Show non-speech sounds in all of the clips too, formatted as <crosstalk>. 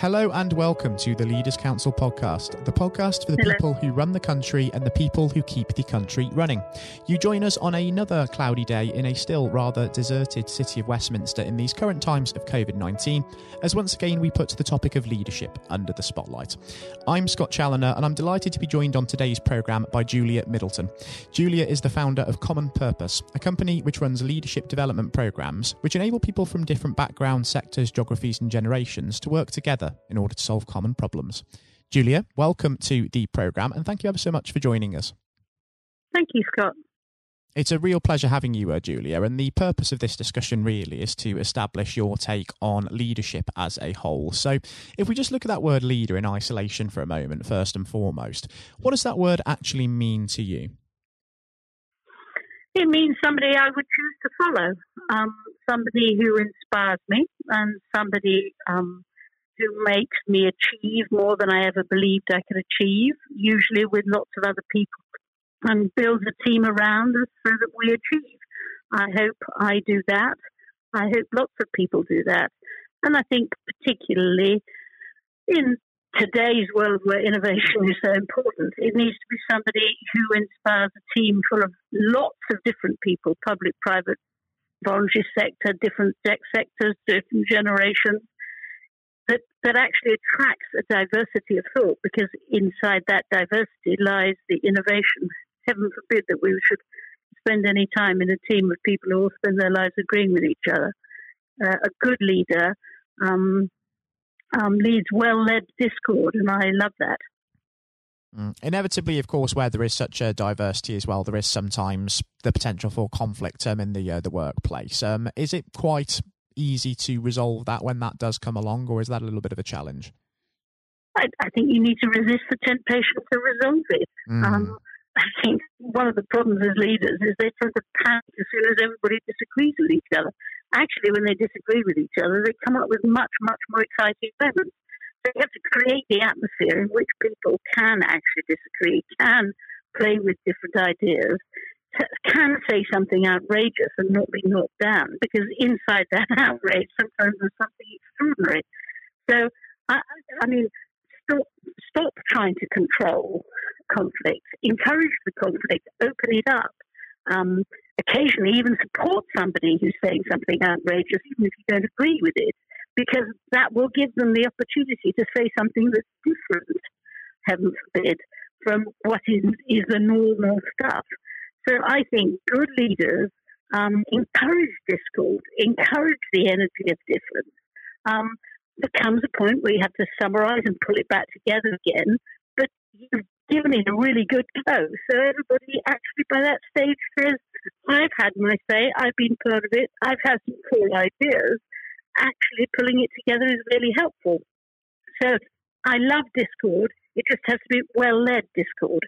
Hello and welcome to the Leaders Council podcast, the podcast for the Hello. people who run the country and the people who keep the country running. You join us on another cloudy day in a still rather deserted city of Westminster in these current times of COVID 19, as once again we put the topic of leadership under the spotlight. I'm Scott Challoner and I'm delighted to be joined on today's programme by Julia Middleton. Julia is the founder of Common Purpose, a company which runs leadership development programmes which enable people from different backgrounds, sectors, geographies, and generations to work together in order to solve common problems. Julia, welcome to the programme and thank you ever so much for joining us. Thank you, Scott. It's a real pleasure having you, uh, Julia. And the purpose of this discussion really is to establish your take on leadership as a whole. So, if we just look at that word leader in isolation for a moment, first and foremost, what does that word actually mean to you? It means somebody I would choose to follow, um, somebody who inspires me, and somebody um, who makes me achieve more than I ever believed I could achieve, usually with lots of other people, and builds a team around us so that we achieve. I hope I do that. I hope lots of people do that. And I think, particularly in today's world where innovation is so important, it needs to be somebody who inspires a team full of lots of different people public, private, voluntary sector, different sec- sectors, different generations. That, that actually attracts a diversity of thought because inside that diversity lies the innovation. Heaven forbid that we should spend any time in a team of people who all spend their lives agreeing with each other. Uh, a good leader um, um, leads well led discord, and I love that. Mm. Inevitably, of course, where there is such a diversity as well, there is sometimes the potential for conflict um, in the uh, the workplace. Um, is it quite easy to resolve that when that does come along, or is that a little bit of a challenge? I, I think you need to resist the temptation to resolve it. Mm. Um, I think one of the problems as leaders is they tend to panic as soon as everybody disagrees with each other. Actually, when they disagree with each other, they come up with much, much more exciting moments. So you have to create the atmosphere in which people can actually disagree, can play with different ideas, can say something outrageous and not be knocked down, because inside that <laughs> outrage sometimes there's something extraordinary. So, I, I mean, stop, stop trying to control conflict, encourage the conflict, open it up. Um, occasionally, even support somebody who's saying something outrageous, even if you don't agree with it, because that will give them the opportunity to say something that's different, heaven forbid, from what is, is the normal stuff. So I think good leaders um, encourage discord, encourage the energy of difference. Um, there comes a point where you have to summarize and pull it back together again, but you've given it a really good go. So everybody actually by that stage says, I've had my say, I've been part of it, I've had some cool ideas. Actually, pulling it together is really helpful. So I love Discord. It just has to be well led Discord.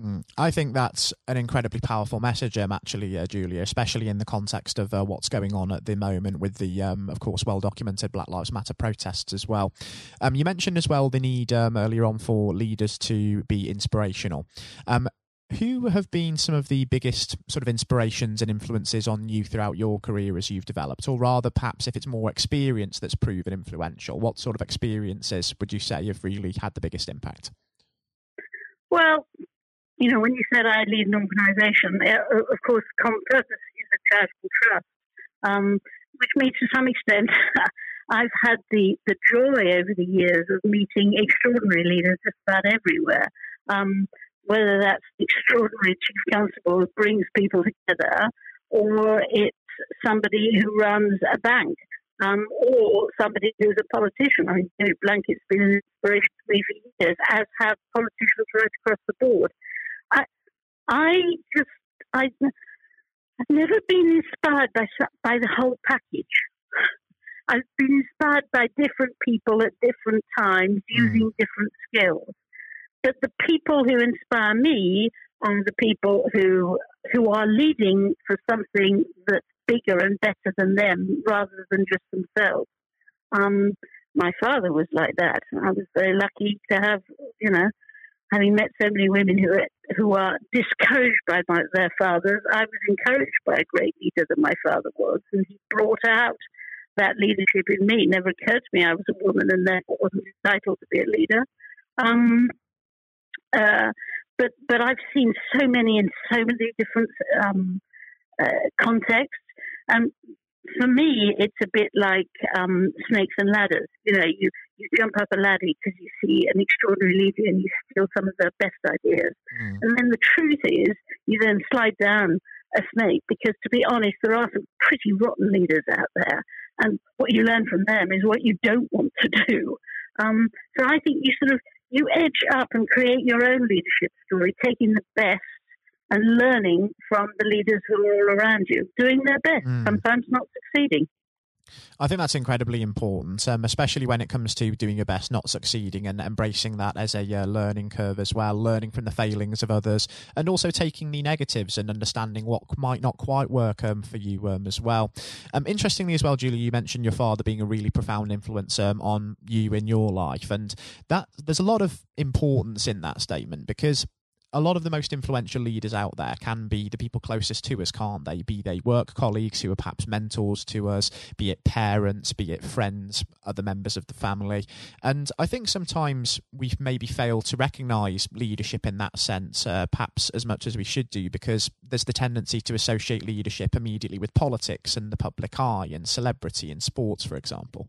Mm. I think that's an incredibly powerful message, um, actually, uh, Julia, especially in the context of uh, what's going on at the moment with the, um, of course, well documented Black Lives Matter protests as well. Um, you mentioned as well the need um, earlier on for leaders to be inspirational. Um, who have been some of the biggest sort of inspirations and influences on you throughout your career as you've developed? Or rather, perhaps if it's more experience that's proven influential, what sort of experiences would you say have really had the biggest impact? Well, you know, when you said I lead an organisation, uh, of course, Common Purpose is a charitable trust, um, which means to some extent <laughs> I've had the, the joy over the years of meeting extraordinary leaders just about everywhere. Um, whether that's extraordinary chief constable who brings people together, or it's somebody who runs a bank, um, or somebody who's a politician. I mean, David Blunkett's been an inspiration to me for years, as have politicians right across the board. I, I just, I, I've never been inspired by by the whole package. <laughs> I've been inspired by different people at different times using different skills. But the people who inspire me are the people who who are leading for something that's bigger and better than them, rather than just themselves. Um, my father was like that. I was very lucky to have, you know, having met so many women who are, who are discouraged by my, their fathers. I was encouraged by a great leader that my father was, and he brought out that leadership in me. It never occurred to me I was a woman and therefore wasn't entitled to be a leader. Um, uh, but but I've seen so many in so many different um, uh, contexts. And for me, it's a bit like um, snakes and ladders. You know, you, you jump up a ladder because you see an extraordinary leader and you steal some of their best ideas. Mm. And then the truth is, you then slide down a snake because, to be honest, there are some pretty rotten leaders out there. And what you learn from them is what you don't want to do. Um, so I think you sort of you edge up and create your own leadership story, taking the best and learning from the leaders who are all around you, doing their best, mm. sometimes not succeeding. I think that's incredibly important, um, especially when it comes to doing your best, not succeeding, and embracing that as a uh, learning curve as well, learning from the failings of others, and also taking the negatives and understanding what might not quite work um, for you um, as well. Um, interestingly, as well, Julie, you mentioned your father being a really profound influence um, on you in your life, and that there's a lot of importance in that statement because a lot of the most influential leaders out there can be the people closest to us, can't they? Be they work colleagues who are perhaps mentors to us, be it parents, be it friends, other members of the family. And I think sometimes we maybe fail to recognise leadership in that sense, uh, perhaps as much as we should do, because there's the tendency to associate leadership immediately with politics and the public eye and celebrity and sports, for example.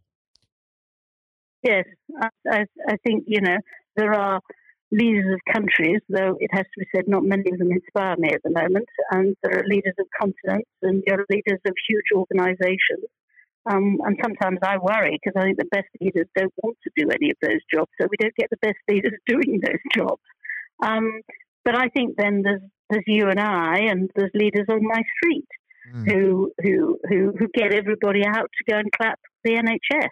Yes, I, I think, you know, there are leaders of countries, though it has to be said, not many of them inspire me at the moment. And there are leaders of continents and there are leaders of huge organizations. Um, and sometimes I worry because I think the best leaders don't want to do any of those jobs, so we don't get the best leaders <laughs> doing those jobs. Um, but I think then there's there's you and I, and there's leaders on my street mm. who who who who get everybody out to go and clap the NHS.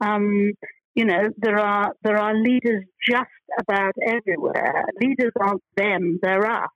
Um, you know, there are there are leaders just about everywhere. Leaders aren't them; they're us.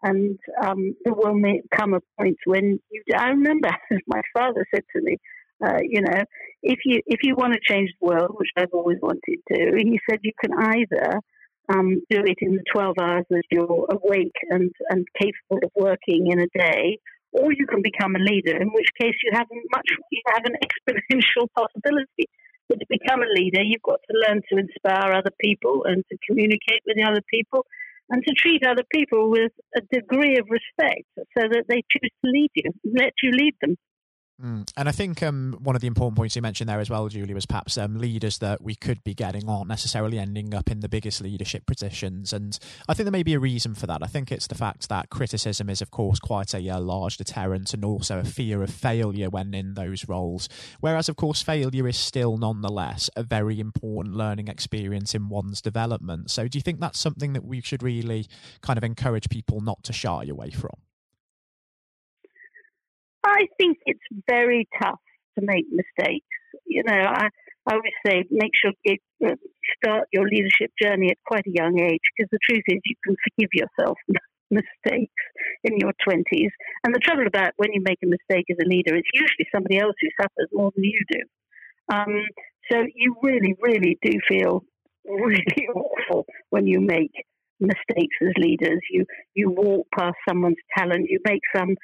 And um, there will come a point when you. I remember <laughs> my father said to me, uh, you know, if you if you want to change the world, which I've always wanted to, he said you can either um, do it in the twelve hours that you're awake and and capable of working in a day, or you can become a leader, in which case you have much you have an <laughs> exponential possibility. But to become a leader, you've got to learn to inspire other people and to communicate with the other people and to treat other people with a degree of respect so that they choose to lead you, let you lead them. Mm. And I think um, one of the important points you mentioned there as well, Julie, was perhaps um, leaders that we could be getting aren't necessarily ending up in the biggest leadership positions. And I think there may be a reason for that. I think it's the fact that criticism is, of course, quite a uh, large deterrent and also a fear of failure when in those roles. Whereas, of course, failure is still nonetheless a very important learning experience in one's development. So, do you think that's something that we should really kind of encourage people not to shy away from? I think it's very tough to make mistakes. You know, I, I always say make sure you uh, start your leadership journey at quite a young age because the truth is you can forgive yourself <laughs> mistakes in your 20s. And the trouble about when you make a mistake as a leader, it's usually somebody else who suffers more than you do. Um, so you really, really do feel <laughs> really awful when you make mistakes as leaders. You you walk past someone's talent, you make some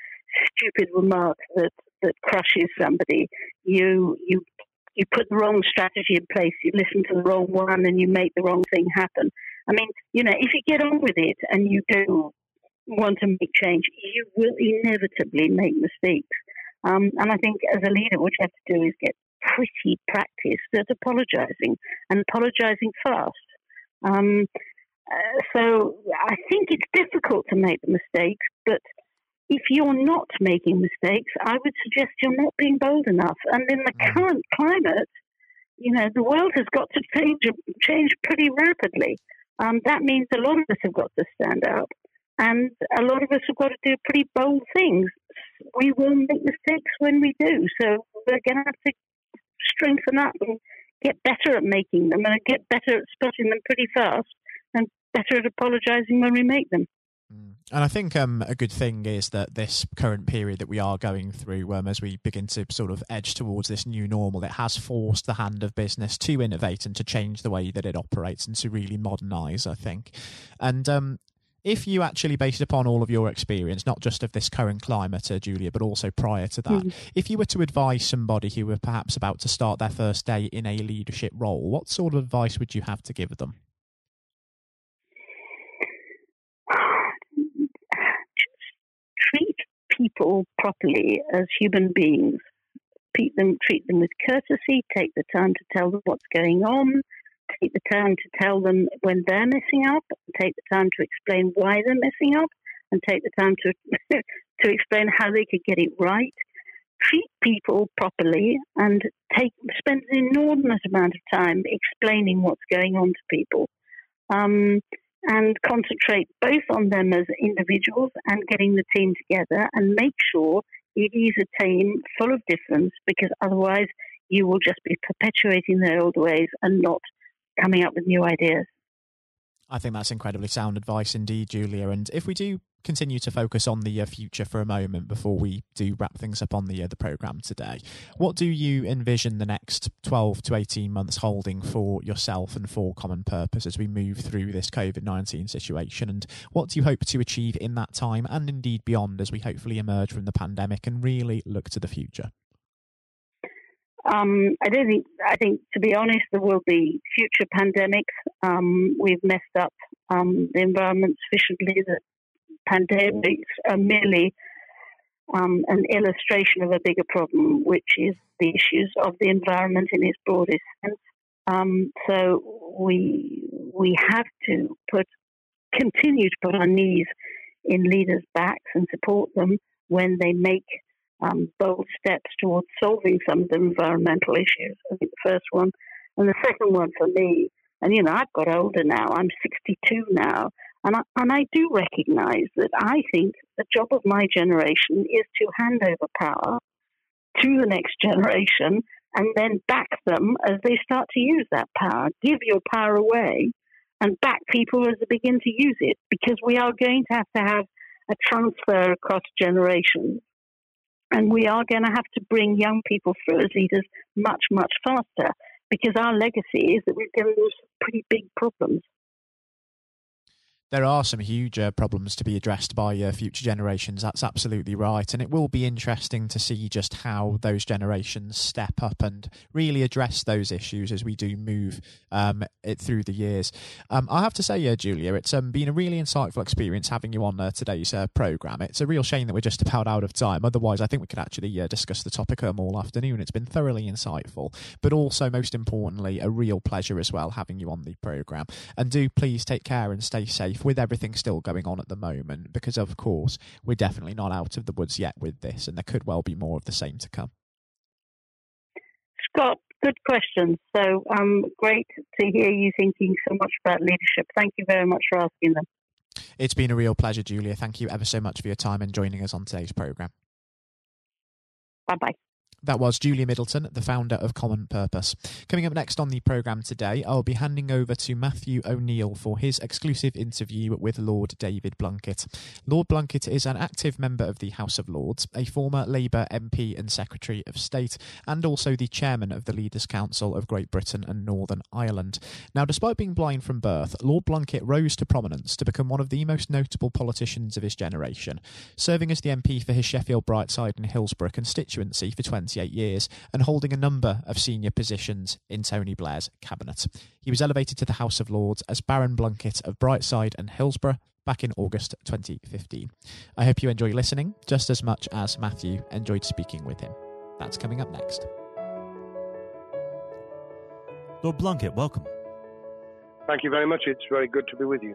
stupid remark that, that crushes somebody. You you you put the wrong strategy in place, you listen to the wrong one, and you make the wrong thing happen. I mean, you know, if you get on with it and you do want to make change, you will inevitably make mistakes. Um, and I think as a leader, what you have to do is get pretty practiced at apologizing and apologizing fast. Um, uh, so I think it's difficult to make the mistakes, but if you're not making mistakes, I would suggest you're not being bold enough. And in the mm. current climate, you know, the world has got to change change pretty rapidly. Um, that means a lot of us have got to stand up, and a lot of us have got to do pretty bold things. We will make mistakes when we do, so we're going to have to strengthen up and get better at making them, and get better at spotting them pretty fast, and better at apologizing when we make them. And I think um, a good thing is that this current period that we are going through, um, as we begin to sort of edge towards this new normal, it has forced the hand of business to innovate and to change the way that it operates and to really modernise. I think, and um, If you actually, based upon all of your experience, not just of this current climate, uh, Julia, but also prior to that, mm. if you were to advise somebody who were perhaps about to start their first day in a leadership role, what sort of advice would you have to give them? Treat people properly as human beings. Treat them, treat them with courtesy. Take the time to tell them what's going on take the time to tell them when they're messing up, take the time to explain why they're messing up, and take the time to <laughs> to explain how they could get it right. Treat people properly and take spend an inordinate amount of time explaining what's going on to people, um, and concentrate both on them as individuals and getting the team together, and make sure it is a team full of difference because otherwise you will just be perpetuating their old ways and not coming up with new ideas. I think that's incredibly sound advice indeed, Julia. And if we do continue to focus on the uh, future for a moment before we do wrap things up on the uh, the program today, what do you envision the next twelve to eighteen months holding for yourself and for Common Purpose as we move through this COVID nineteen situation? And what do you hope to achieve in that time and indeed beyond as we hopefully emerge from the pandemic and really look to the future? Um, I don't think. I think, to be honest, there will be future pandemics. Um, we've messed up um, the environment sufficiently that pandemics are merely um, an illustration of a bigger problem, which is the issues of the environment in its broadest sense. Um, so we we have to put continue to put our knees in leaders' backs and support them when they make um, bold steps towards solving some of the environmental issues. I think the first one. And the second one for me, and you know, I've got older now, I'm 62 now, and I, and I do recognize that I think the job of my generation is to hand over power to the next generation and then back them as they start to use that power. Give your power away and back people as they begin to use it because we are going to have to have a transfer across generations and we are going to have to bring young people through as leaders much, much faster because our legacy is that we've given them pretty big problems there are some huge uh, problems to be addressed by uh, future generations. That's absolutely right. And it will be interesting to see just how those generations step up and really address those issues as we do move um, it through the years. Um, I have to say, uh, Julia, it's um, been a really insightful experience having you on uh, today's uh, programme. It's a real shame that we're just about out of time. Otherwise, I think we could actually uh, discuss the topic um, all afternoon. It's been thoroughly insightful, but also, most importantly, a real pleasure as well having you on the programme. And do please take care and stay safe with everything still going on at the moment, because of course we're definitely not out of the woods yet with this, and there could well be more of the same to come. Scott, good question. So um, great to hear you thinking so much about leadership. Thank you very much for asking them. It's been a real pleasure, Julia. Thank you ever so much for your time and joining us on today's programme. Bye bye. That was Julia Middleton, the founder of Common Purpose. Coming up next on the programme today, I'll be handing over to Matthew O'Neill for his exclusive interview with Lord David Blunkett. Lord Blunkett is an active member of the House of Lords, a former Labour MP and Secretary of State, and also the chairman of the Leaders' Council of Great Britain and Northern Ireland. Now, despite being blind from birth, Lord Blunkett rose to prominence to become one of the most notable politicians of his generation, serving as the MP for his Sheffield Brightside and Hillsborough constituency for 20 28 years and holding a number of senior positions in Tony Blair's cabinet. He was elevated to the House of Lords as Baron Blunkett of Brightside and Hillsborough back in August 2015. I hope you enjoy listening just as much as Matthew enjoyed speaking with him. That's coming up next. Lord Blunkett, welcome. Thank you very much. It's very good to be with you.